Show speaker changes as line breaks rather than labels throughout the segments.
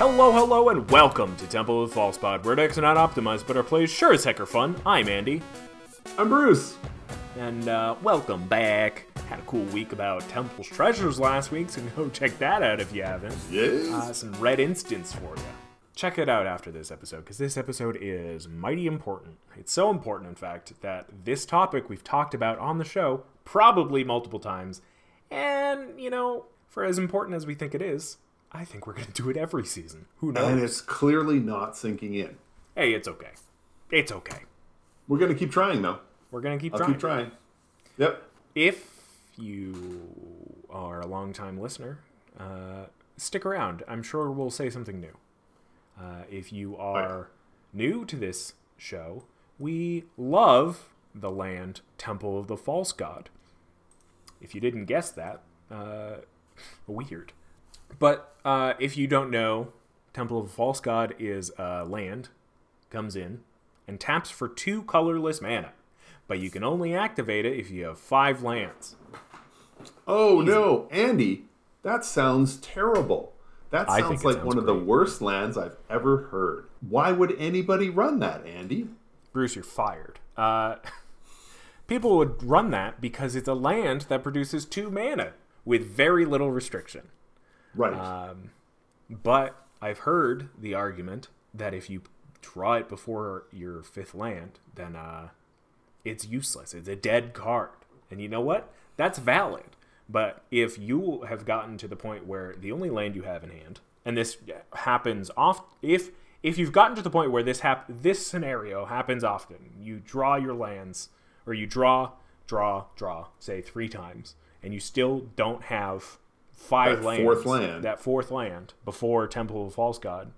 Hello, hello, and welcome to Temple of the False Pod, where decks are not optimized, but our plays sure as heck are fun. I'm Andy,
I'm Bruce.
and uh, welcome back. Had a cool week about Temple's treasures last week, so go check that out if you haven't.
Yes.
Uh, some red instance for you. Check it out after this episode, because this episode is mighty important. It's so important, in fact, that this topic we've talked about on the show probably multiple times. And, you know, for as important as we think it is, I think we're going to do it every season. Who knows?
and it's clearly not sinking in.
hey, it's okay. It's okay.
We're going to keep trying, though.
We're going to keep trying.
I'll
trying.
keep trying. Yep.
If you are a long-time listener, uh, stick around. I'm sure we'll say something new. Uh, if you are new to this show, we love the land Temple of the False God. If you didn't guess that, uh, weird. But uh, if you don't know, Temple of False God is a land, comes in, and taps for two colorless mana. But you can only activate it if you have five lands.
Oh, no. Andy, that sounds terrible. That sounds like
sounds
one of the worst lands I've ever heard. Why would anybody run that, Andy?
Bruce, you're fired. Uh, people would run that because it's a land that produces two mana with very little restriction.
Right.
Um, but I've heard the argument that if you draw it before your fifth land, then uh, it's useless. It's a dead card. And you know what? That's valid. But if you have gotten to the point where the only land you have in hand, and this happens oft, if if you've gotten to the point where this hap- this scenario happens often, you draw your lands, or you draw, draw, draw, say three times, and you still don't have five
That
lands,
fourth land.
that fourth land before Temple of False God,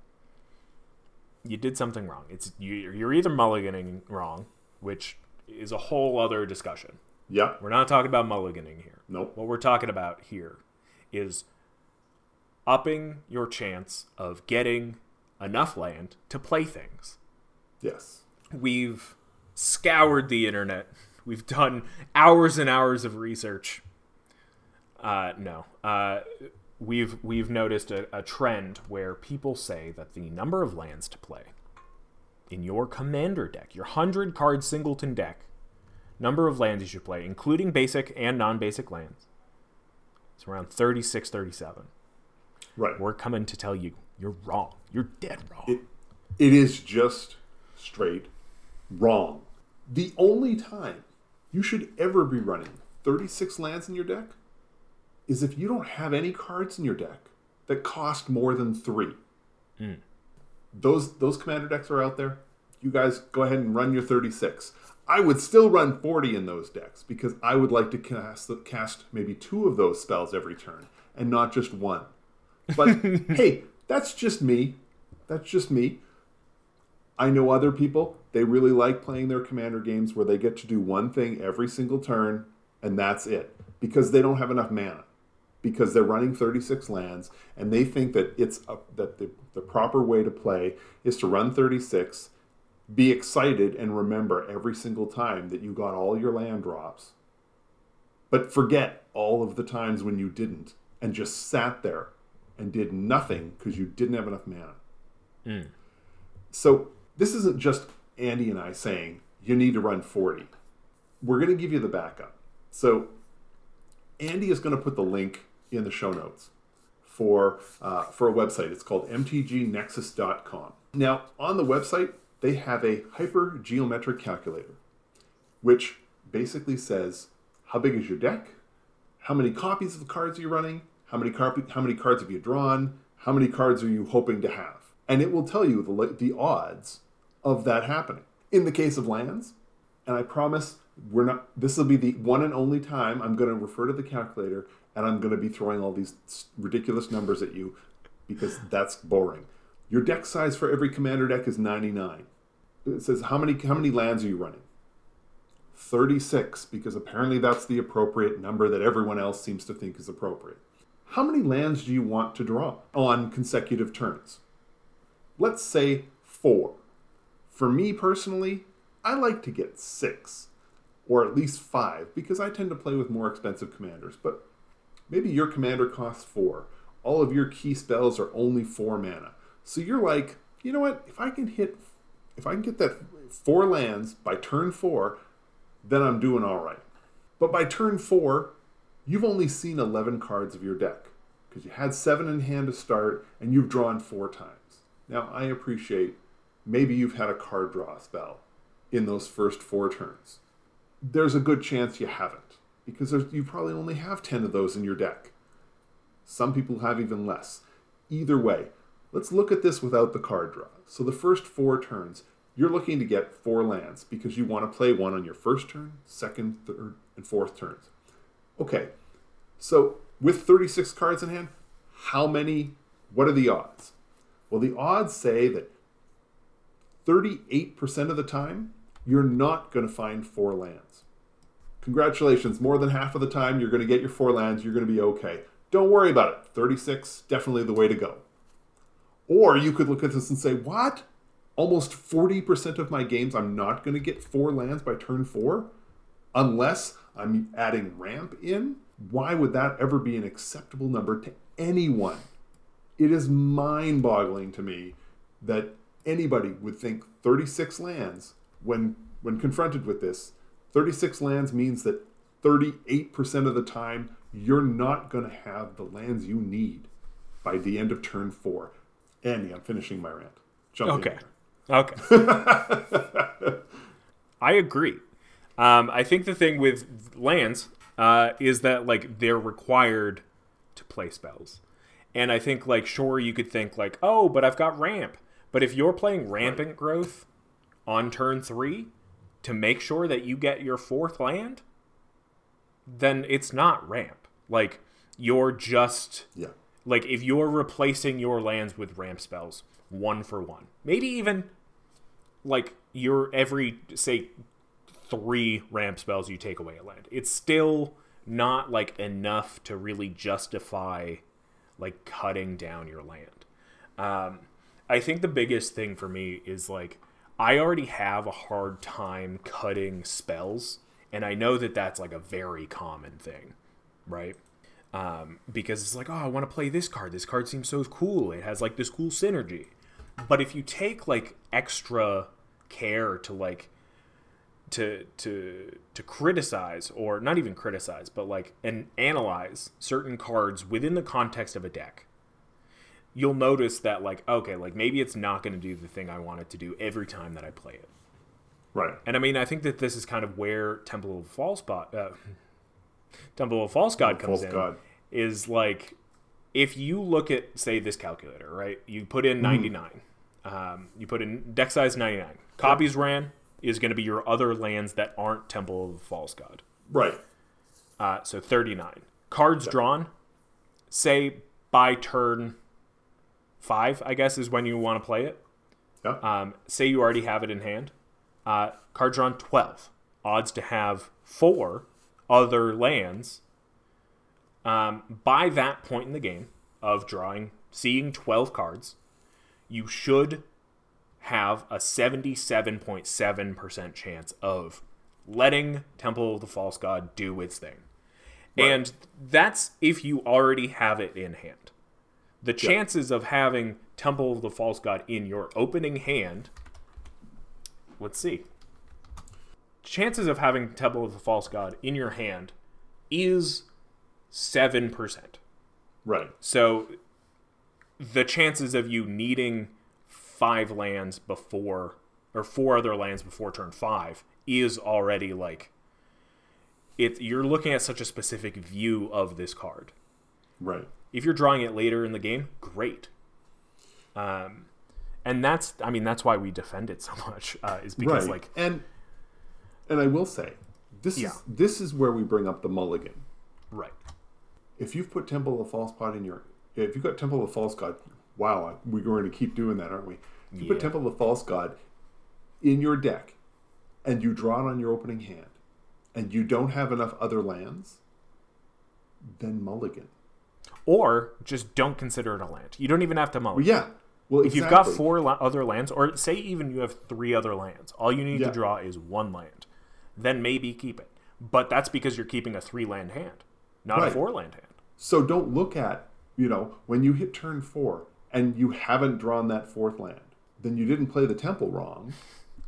you did something wrong. It's you, you're either mulliganing wrong, which is a whole other discussion.
yeah.
We're not talking about mulliganing here.
Nope.
What we're talking about here is upping your chance of getting enough land to play things.
Yes.
We've scoured the internet. We've done hours and hours of research. Uh, no. Uh, we've we've noticed a, a trend where people say that the number of lands to play in your commander deck, your hundred card singleton deck, number of lands you should play, including basic and non-basic lands, it's around 36, 37.
Right.
We're coming to tell you you're wrong. You're dead wrong.
It, it is just straight wrong. The only time you should ever be running 36 lands in your deck is if you don't have any cards in your deck that cost more than three. Hmm. Those those commander decks are out there. You guys go ahead and run your 36. I would still run 40 in those decks because I would like to cast cast maybe two of those spells every turn and not just one. But hey, that's just me. That's just me. I know other people, they really like playing their commander games where they get to do one thing every single turn and that's it because they don't have enough mana. Because they're running 36 lands and they think that it's a, that the, the proper way to play is to run 36, be excited and remember every single time that you got all your land drops. But forget all of the times when you didn't and just sat there and did nothing because you didn't have enough mana. Mm. So this isn't just Andy and I saying you need to run 40. We're going to give you the backup. So Andy is going to put the link in the show notes for uh, for a website. It's called mtgnexus.com. Now on the website they have a hyper geometric calculator, which basically says how big is your deck, how many copies of the cards are you running, how many car- how many cards have you drawn, how many cards are you hoping to have, and it will tell you the the odds of that happening. In the case of lands, and I promise we're not. This will be the one and only time I'm going to refer to the calculator, and I'm going to be throwing all these ridiculous numbers at you because that's boring. Your deck size for every commander deck is 99. It says how many how many lands are you running? 36 because apparently that's the appropriate number that everyone else seems to think is appropriate. How many lands do you want to draw on consecutive turns? Let's say 4. For me personally, I like to get 6 or at least 5 because I tend to play with more expensive commanders, but maybe your commander costs 4. All of your key spells are only 4 mana. So you're like, you know what? If I can hit, if I can get that four lands by turn four, then I'm doing all right. But by turn four, you've only seen 11 cards of your deck because you had seven in hand to start and you've drawn four times. Now, I appreciate maybe you've had a card draw spell in those first four turns. There's a good chance you haven't because you probably only have 10 of those in your deck. Some people have even less. Either way, let's look at this without the card draw. So the first four turns, you're looking to get four lands because you want to play one on your first turn, second, third, and fourth turns. Okay, so with 36 cards in hand, how many, what are the odds? Well, the odds say that 38% of the time, you're not going to find four lands. Congratulations, more than half of the time, you're going to get your four lands, you're going to be okay. Don't worry about it. 36, definitely the way to go. Or you could look at this and say, what? Almost 40% of my games, I'm not going to get four lands by turn four unless I'm adding ramp in. Why would that ever be an acceptable number to anyone? It is mind boggling to me that anybody would think 36 lands when when confronted with this 36 lands means that 38% of the time you're not going to have the lands you need by the end of turn 4 andy i'm finishing my rant.
Jump okay. okay. I agree. Um, i think the thing with lands uh, is that like they're required to play spells. And i think like sure you could think like oh but i've got ramp. But if you're playing rampant right. growth on turn three to make sure that you get your fourth land, then it's not ramp. Like you're just
yeah.
Like if you're replacing your lands with ramp spells one for one, maybe even like your every say three ramp spells you take away a land. It's still not like enough to really justify like cutting down your land. Um, I think the biggest thing for me is like I already have a hard time cutting spells, and I know that that's like a very common thing, right? Um, because it's like, oh, I want to play this card. This card seems so cool. It has like this cool synergy. But if you take like extra care to like to to to criticize or not even criticize, but like and analyze certain cards within the context of a deck, you'll notice that like okay like maybe it's not going to do the thing i want it to do every time that i play it.
Right.
And i mean i think that this is kind of where temple of false uh, temple of false god comes false in god. is like if you look at say this calculator right you put in 99 mm. um, you put in deck size 99 copies ran is going to be your other lands that aren't temple of false god.
Right.
Uh, so 39 cards drawn say by turn five, I guess, is when you want to play it.
Yeah.
Um, say you already have it in hand. Uh, card drawn 12. Odds to have four other lands. Um, by that point in the game of drawing, seeing 12 cards, you should have a 77.7% chance of letting Temple of the False God do its thing. Right. And that's if you already have it in hand the chances of having Temple of the False God in your opening hand. Let's see. Chances of having Temple of the False God in your hand is 7%.
Right.
So the chances of you needing five lands before or four other lands before turn 5 is already like it you're looking at such a specific view of this card.
Right.
If you're drawing it later in the game, great. Um, and that's I mean that's why we defend it so much uh, is because right. like
and and I will say this yeah. is this is where we bring up the mulligan.
Right.
If you've put Temple of False God in your if you've got Temple of False God, wow, we're going to keep doing that, aren't we? If you yeah. put Temple of False God in your deck and you draw it on your opening hand and you don't have enough other lands, then mulligan
or just don't consider it a land. You don't even have to mow.
Well, yeah. Well,
if exactly. you've got four la- other lands, or say even you have three other lands, all you need yeah. to draw is one land. Then maybe keep it. But that's because you're keeping a three land hand, not right. a four land hand.
So don't look at you know when you hit turn four and you haven't drawn that fourth land, then you didn't play the temple wrong.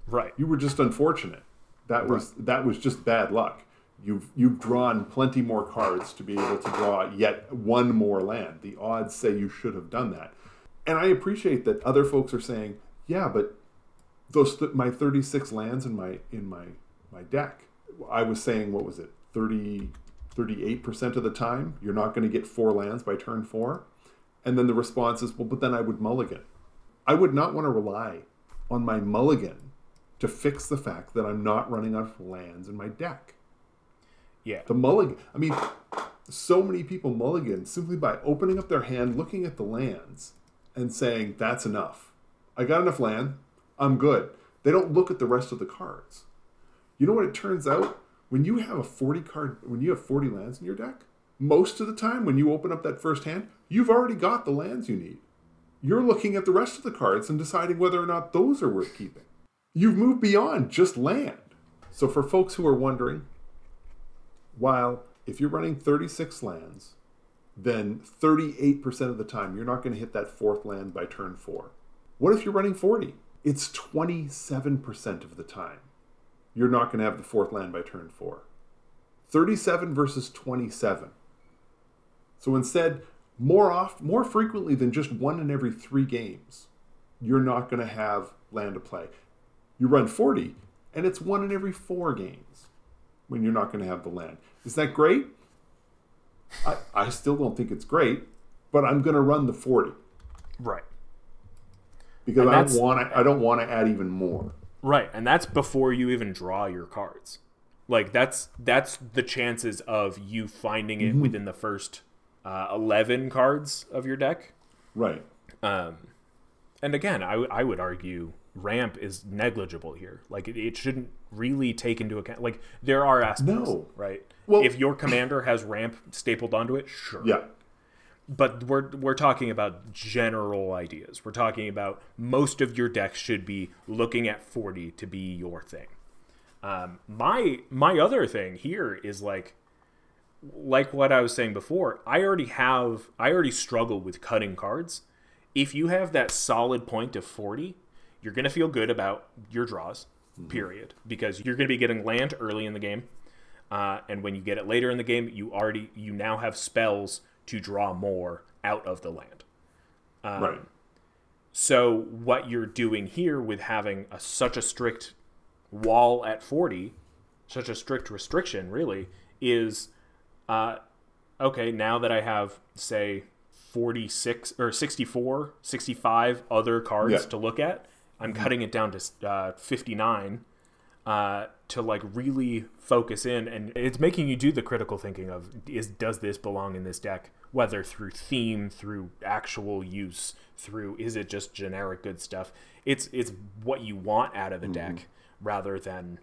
Right.
You were just unfortunate. That was that was just bad luck. You've you've drawn plenty more cards to be able to draw yet one more land. The odds say you should have done that. And I appreciate that other folks are saying, "Yeah, but those th- my 36 lands in my in my my deck. I was saying what was it? 30 38% of the time you're not going to get four lands by turn 4." And then the response is, "Well, but then I would mulligan." I would not want to rely on my mulligan to fix the fact that I'm not running out of lands in my deck.
Yeah.
The mulligan, I mean, so many people mulligan simply by opening up their hand, looking at the lands, and saying, that's enough. I got enough land. I'm good. They don't look at the rest of the cards. You know what it turns out? When you have a 40 card, when you have 40 lands in your deck, most of the time when you open up that first hand, you've already got the lands you need. You're looking at the rest of the cards and deciding whether or not those are worth keeping. You've moved beyond just land. So for folks who are wondering, while if you're running 36 lands, then 38% of the time you're not going to hit that fourth land by turn four. What if you're running 40? It's 27% of the time you're not going to have the fourth land by turn four. 37 versus 27. So instead, more oft, more frequently than just one in every three games, you're not going to have land to play. You run 40, and it's one in every four games when you're not going to have the land. Is that great? I, I still don't think it's great, but I'm going to run the 40
Right.
because I don't want to. I don't want to add even more.
Right, and that's before you even draw your cards. Like that's that's the chances of you finding it within the first uh, eleven cards of your deck.
Right.
Um, and again, I, w- I would argue ramp is negligible here. Like it, it shouldn't really take into account. Like there are aspects,
No.
right?
Well-
if your commander has ramp stapled onto it, sure.
Yeah.
but we're we're talking about general ideas. We're talking about most of your decks should be looking at 40 to be your thing. Um, my my other thing here is like like what I was saying before. I already have I already struggle with cutting cards. If you have that solid point of 40, you're going to feel good about your draws. Period, because you're going to be getting land early in the game. Uh, and when you get it later in the game, you already you now have spells to draw more out of the land.
right.
So what you're doing here with having a, such a strict wall at 40, such a strict restriction, really, is uh, okay. Now that I have say 46 or 64, 65 other cards
Yeah.
to look at, I'm cutting it down to uh, 59 uh, to like really focus in, and it's making you do the critical thinking of is does this belong in this deck, whether through theme, through actual use, through is it just generic good stuff? It's it's what you want out of the deck rather than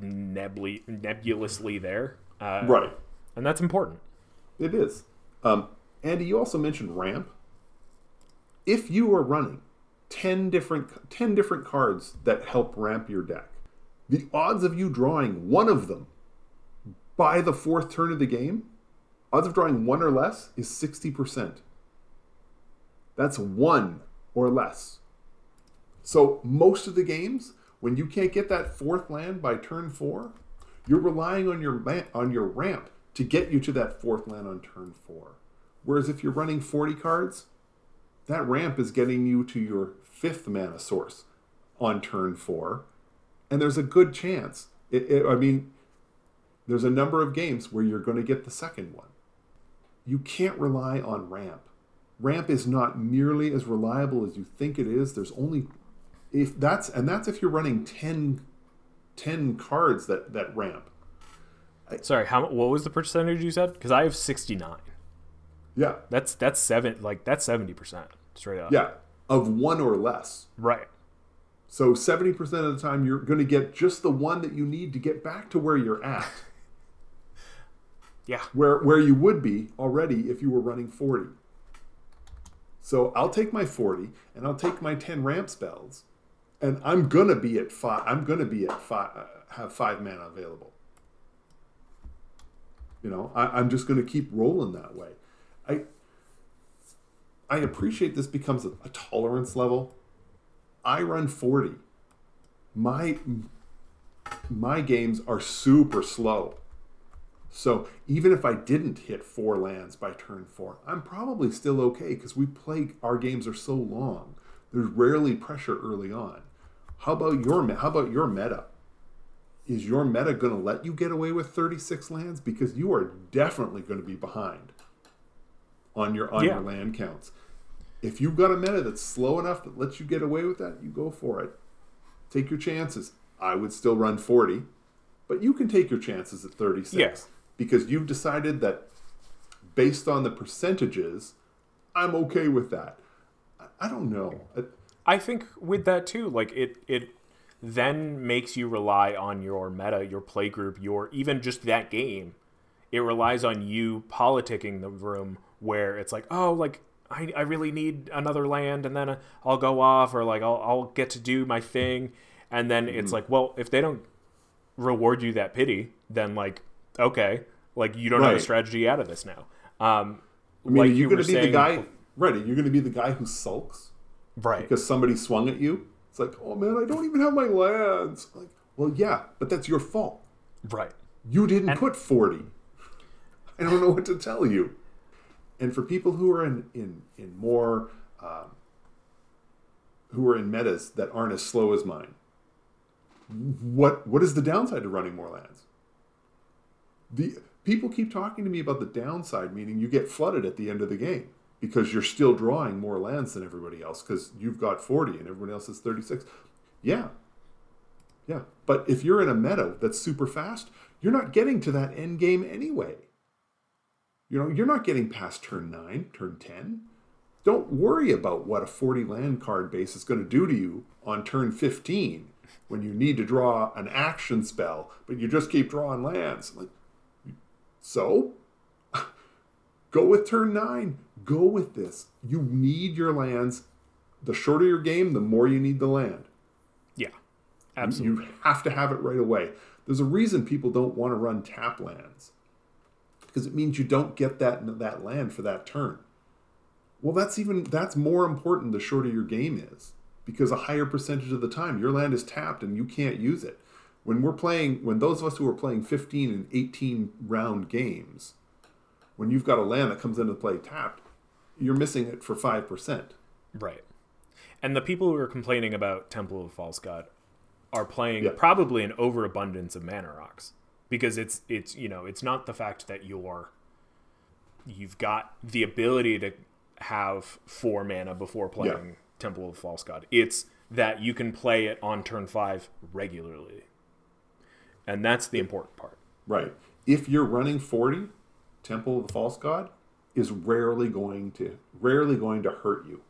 nebly nebulously there, uh,
Right.
and that's important.
It is. Um, Andy, you also mentioned ramp. If you are running 10 different 10 different cards that help ramp your deck, the odds of you drawing one of them by the fourth turn of the game, odds of drawing one or less is 60%. That's one or less. So most of the games, when you can't get that fourth land by turn four, you're relying on your on your ramp to get you to that fourth land on turn four. Whereas if you're running 40 cards, that ramp is getting you to your fifth mana source on turn four, and there's a good chance. It, it, I mean, there's a number of games where you're going to get the second one. You can't rely on ramp. Ramp is not nearly as reliable as you think it is. There's only if that's and that's if you're running 10, 10 cards that that ramp.
Sorry, how what was the percentage you said? Because I have 69.
Yeah,
That's that's seven like that's 70 percent straight up.
yeah, of one or less.
Right.
So 70% of the time, you're going to get just the one that you need to get back to where you're at,
Yeah.
where, where you would be already if you were running 40. So I'll take my 40 and I'll take my 10 ramp spells, and I'm going to be at five. I'm going to be at five, have five mana available. You know, I, I'm just going to keep rolling that way. I, I appreciate this becomes a, a tolerance level. I run 40. My my games are super slow. So even if I didn't hit four lands by turn four, I'm probably still okay because we play our games are so long. There's rarely pressure early on. How about your how about your meta? Is your meta going to let you get away with 36 lands because you are definitely going to be behind on your on
Yeah.
your land counts. If you've got a meta that's slow enough that lets you get away with that, you go for it. Take your chances. I would still run 40, but you can take your chances at 36
Yeah.
because you've decided that based on the percentages, I'm okay with that. I- I don't know. I-
I think with that too, like it it then makes you rely on your meta, your play group, your even just that game. It relies on you politicking the room where it's like, oh, like I, I really need another land, and then uh, I'll go off, or like I'll I'll get to do my thing, and then it's like, well, if they don't reward you that pity, then like okay, like you don't have a strategy out of this now. Um,
I mean,
like
you going to be the
saying-
guy? Right? Are going to be the guy who sulks
right?
because somebody swung at you? It's like, oh man, I don't even have my lands. Like, well, yeah, but that's your fault.
Right.
You didn't put 40. I don't know what to tell you. And for people who are in in in more um, who are in metas that aren't as slow as mine, what what is the downside to running more lands? The people keep talking to me about the downside, meaning you get flooded at the end of the game because you're still drawing more lands than everybody else because you've got 40 and everyone else is 36. Yeah, yeah, but if you're in a meta that's super fast, you're not getting to that end game anyway. You know, you're not getting past turn 9, turn 10. Don't worry about what a 40 land card base is going to do to you on turn 15 when you need to draw an action spell, but you just keep drawing lands. Like so, go with turn 9. Go with this. You need your lands. The shorter your game, the more you need the land.
Yeah. Absolutely.
You have to have it right away. There's a reason people don't want to run tap lands because it means you don't get that that land for that turn. Well, that's even that's more important the shorter your game is because a higher percentage of the time your land is tapped and you can't use it. When we're playing, when those of us who are playing 15 and 18 round games, when you've got a land that comes into play tapped, you're missing it for five percent.
Right. And the people who are complaining about Temple of the False God are playing
Yeah.
probably an overabundance of mana rocks because it's it's you know it's not the fact that you're you've got the ability to have four mana before playing Temple of the False God. It's that you can play it on turn five regularly, and that's the important part.
Right. If you're running 40, Temple of the False God is rarely going to rarely going to hurt you.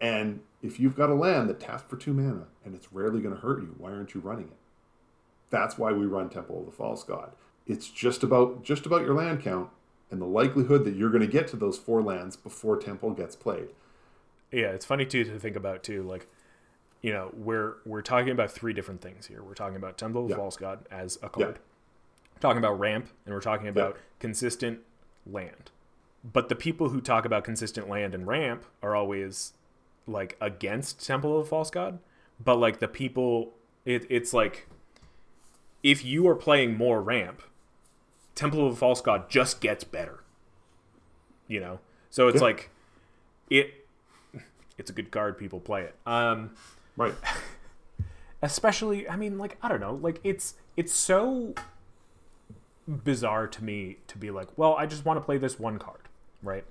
And if you've got a land that taps for two mana and it's rarely going to hurt you, why aren't you running it? That's why we run Temple of the False God. It's just about just about your land count and the likelihood that you're going to get to those four lands before Temple gets played.
Yeah, it's funny too to think about too. Like, you know, we're we're talking about three different things here. We're talking about Temple of the
Yeah.
False God as a
Yeah.
card. We're talking about ramp, and we're talking about consistent land. But the people who talk about consistent land and ramp are always like against Temple of the False God. But like the people, it, it's like if you are playing more ramp, Temple of the False God just gets better. You know, so it's
Yeah.
like it. It's a good card. People play it. Um,
Right.
especially i mean like i don't know like it's it's so bizarre to me to be like well i just want to play this one card right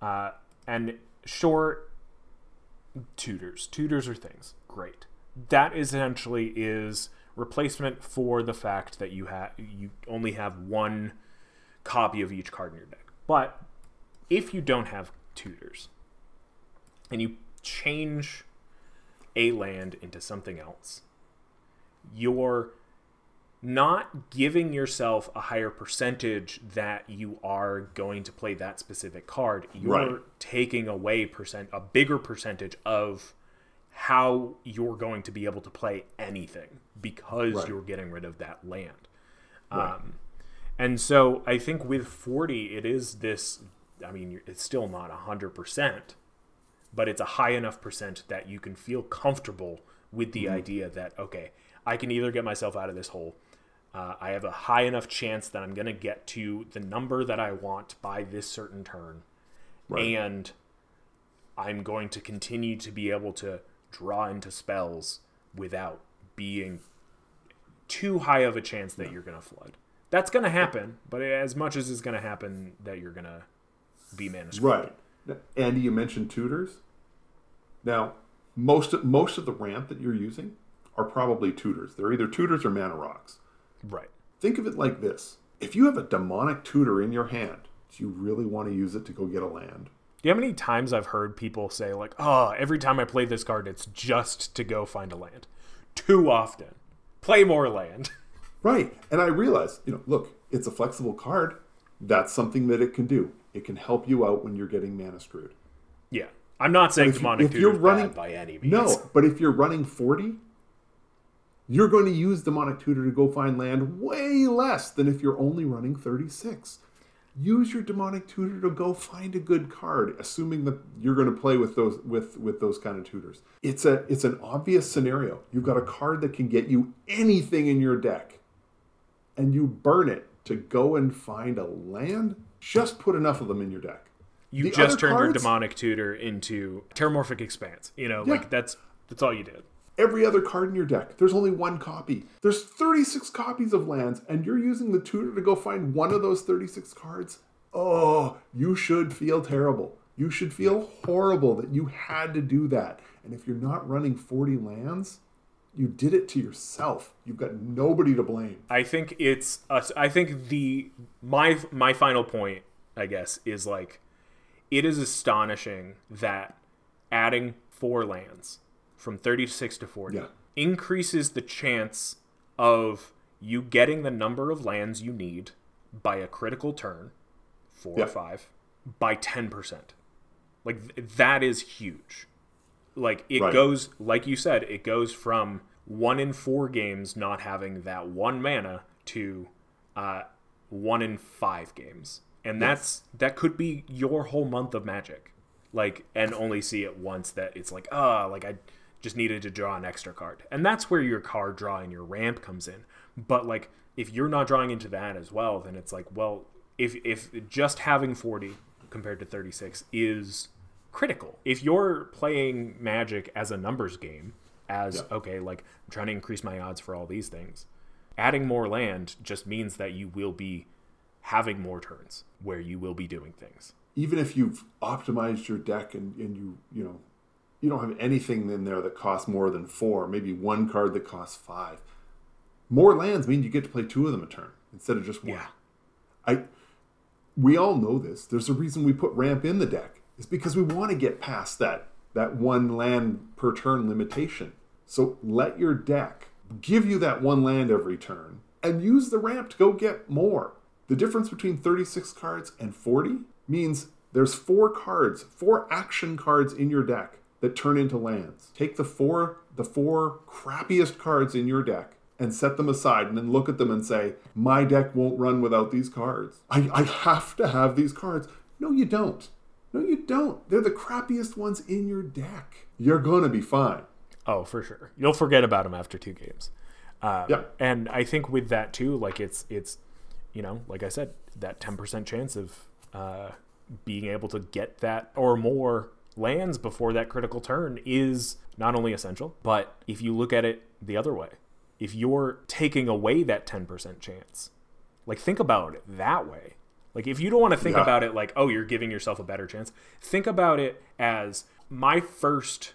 uh and sure tutors tutors are things great that essentially is replacement for the fact that you have you only have one copy of each card in your deck but if you don't have tutors and you change a land into something else, you're not giving yourself a higher percentage that you are going to play that specific card. You're
Right.
taking away percent a bigger percentage of how you're going to be able to play anything because
Right.
you're getting rid of that land.
Right.
Um, and so I think with 40, it is this I mean, it's still not 100%, but it's a high enough percent that you can feel comfortable with the idea that, okay, I can either get myself out of this hole. Uh, I have a high enough chance that I'm going to get to the number that I want by this certain turn.
Right.
And I'm going to continue to be able to draw into spells without being too high of a chance that you're going to flood. That's going to happen, but as much as is going to happen that you're going to be mana.
Right. Andy, you mentioned tutors. Now, most of, most of the ramp that you're using are probably tutors. They're either tutors or mana rocks.
Right.
Think of it like this: if you have a demonic tutor in your hand, do you really want to use it to go get a land?
Do you know how many times I've heard people say like, "Oh, every time I play this card, it's just to go find a land." Too often. Play more land.
Right. And I realize, you know, look, it's a flexible card. That's something that it can do. It can help you out when you're getting mana screwed.
yeah. I'm not saying
If,
demonic
if you're
tutor's
running
by any means.
No, but if you're running 40, you're going to use demonic tutor to go find land way less than if you're only running 36. Use your demonic tutor to go find a good card, assuming that you're going to play with those with with those kind of tutors. It's a it's an obvious scenario. You've got a card that can get you anything in your deck, and you burn it to go and find a land. Just put enough of them in your deck.
You
The
just turned your demonic tutor into terramorphic expanse. You know,
Yeah.
like that's that's all you did.
Every other card in your deck. There's only one copy. There's 36 copies of lands, and you're using the tutor to go find one of those 36 cards. Oh, you should feel terrible. You should feel horrible that you had to do that. And if you're not running 40 lands, you did it to yourself. You've got nobody to blame.
I think it's uh, I think the my my final point, I guess, is like it is astonishing that adding four lands from 36 to 40
Yeah.
increases the chance of you getting the number of lands you need by a critical turn, 4
Yeah.
or 5, by 10%. Like th- that is huge. Like it
Right.
goes like you said, it goes from 1 in 4 games not having that one mana to uh 1 in 5 games. And that's that could be your whole month of magic. Like and only see it once that it's like, ah, like I just needed to draw an extra card. And that's where your card draw and your ramp comes in. But like if you're not drawing into that as well, then it's like, well, if if just having 40 compared to 36 is critical. If you're playing Magic as a numbers game, as
Yeah.
okay, like I'm trying to increase my odds for all these things, adding more land just means that you will be having more turns where you will be doing things.
Even if you've optimized your deck and, and you, you know, you don't have anything in there that costs more than four, maybe one card that costs five. More lands mean you get to play two of them a turn instead of just one.
Yeah.
I we all know this. There's a reason we put ramp in the deck. It's because we want to get past that that one land per turn limitation. So let your deck give you that one land every turn and use the ramp to go get more. The difference between 36 cards and 40 means there's four cards, four action cards in your deck that turn into lands. Take the four the four crappiest cards in your deck and set them aside and then look at them and say, My deck won't run without these cards. I, I have to have these cards. No, you don't. No, you don't. They're the crappiest ones in your deck. You're going to be fine.
Oh, for sure. You'll forget about them after two games. Um,
Yeah.
And I think with that too, like it's it's, you know, like I said, that ten percent chance of uh, being able to get that or more lands before that critical turn is not only essential, but if you look at it the other way, if you're taking away that ten percent chance, like think about it that way. Like if you don't want to think
Yeah.
about it like, oh, you're giving yourself a better chance, think about it as my first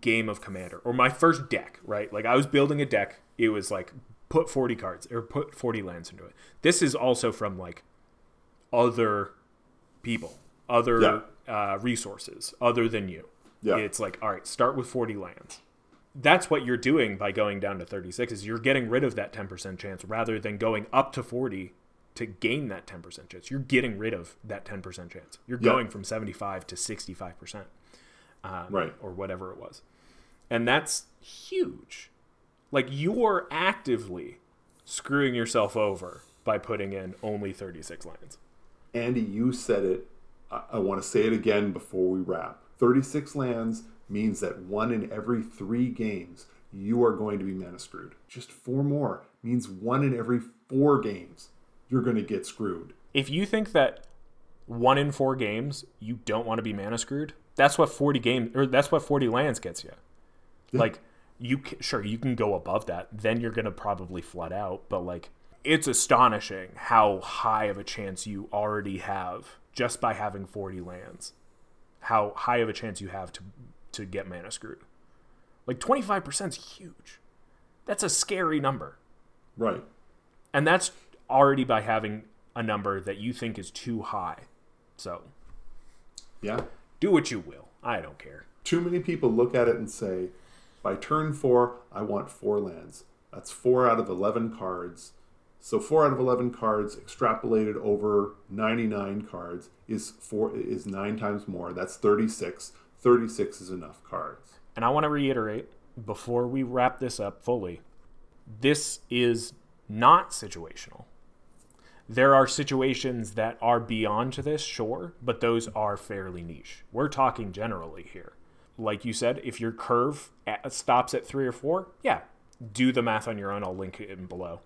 game of commander or my first deck right like i was building a deck it was like put 40 cards or put 40 lands into it this is also from like other people other
Yeah.
Uh, resources other than you
Yeah.
it's like all right start with 40 lands that's what you're doing by going down to 36 is you're getting rid of that 10% chance rather than going up to 40 to gain that 10% chance you're getting rid of that 10% chance you're
Yeah.
going from 75 to 65% um,
Right.
or whatever it was. And that's huge. Like you're actively screwing yourself over by putting in only 36 lines.
Andy, you said it I, I want to say it again before we wrap. 36 lands means that one in every three games you are going to be mana screwed. Just four more means one in every four games you're going to get screwed.
If you think that one in four games you don't want to be mana screwed, that's what 40 games or that's what 40 lands gets you. Like you sure you can go above that, then you're going to probably flood out, but like it's astonishing how high of a chance you already have just by having 40 lands. How high of a chance you have to to get mana screwed. Like 25% is huge. That's a scary number.
Right.
And that's already by having a number that you think is too high. So
Yeah.
do what you will. I don't care.
Too many people look at it and say, by turn four, I want four lands. That's four out of 11 cards. So four out of 11 cards extrapolated over 99 cards is four is nine times more. That's 36. 36 is enough cards.
And I want to reiterate before we wrap this up fully this is not situational. There are situations that are beyond this, sure, but those are fairly niche. We're talking generally here. Like you said, if your curve stops at three or four, yeah, do the math on your own. I'll link it in below.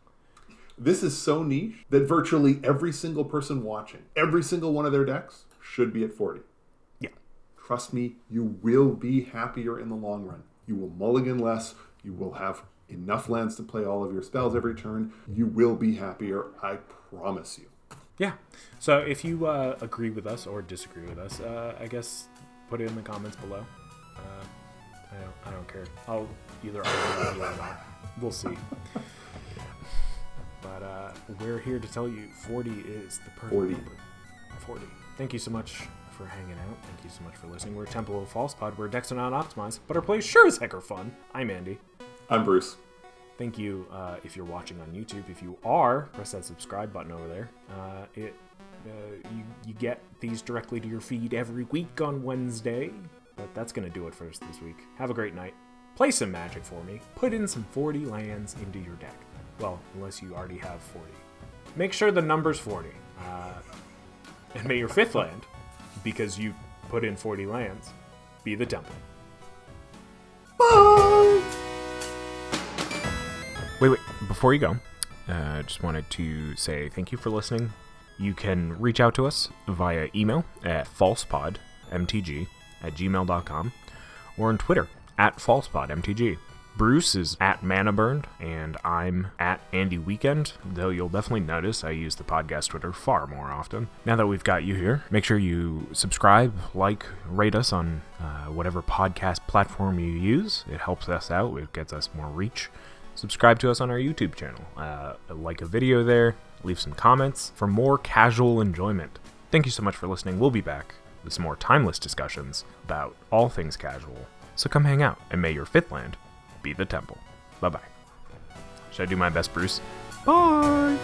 This is so niche that virtually every single person watching, every single one of their decks should be at 40.
Yeah.
Trust me, you will be happier in the long run. You will mulligan less. You will have enough lands to play all of your spells every turn. You will be happier. I promise you.
Yeah. So if you uh, agree with us or disagree with us, uh, I guess put it in the comments below. Uh, I don't. I don't care. I'll either argue with you or not. We'll see. But uh, we're here to tell you 40 is the perfect
40.
number. 40. Thank you so much for hanging out. Thank you so much for listening. We're Temple of False Pod. We're decks are not optimized, but our plays sure as heck are fun. I'm Andy.
I'm Bruce.
Thank you uh, if you're watching on YouTube. If you are, press that subscribe button over there. Uh, it uh, you you get these directly to your feed every week on Wednesday. But that's gonna do it for us this week. Have a great night. Play some Magic for me. Put in some 40 lands into your deck. Well, unless you already have 40. Make sure the number's 40. Uh, and may your fifth land, because you put in 40 lands, be the temple.
Bye!
Wait, wait. Before you go, I uh, just wanted to say thank you for listening. You can reach out to us via email at falsepodmtg at gmail.com or on Twitter at falsepodmtg. Bruce is at Manaburned, and I'm at Andy Weekend, though you'll definitely notice I use the podcast Twitter far more often. Now that we've got you here, make sure you subscribe, like, rate us on uh, whatever podcast platform you use. It helps us out, it gets us more reach subscribe to us on our YouTube channel, uh, like a video there, leave some comments for more casual enjoyment. Thank you so much for listening. We'll be back with some more timeless discussions about all things casual. So come hang out, and may your fifth land be the temple. Bye bye. Should I do my best, Bruce? Bye!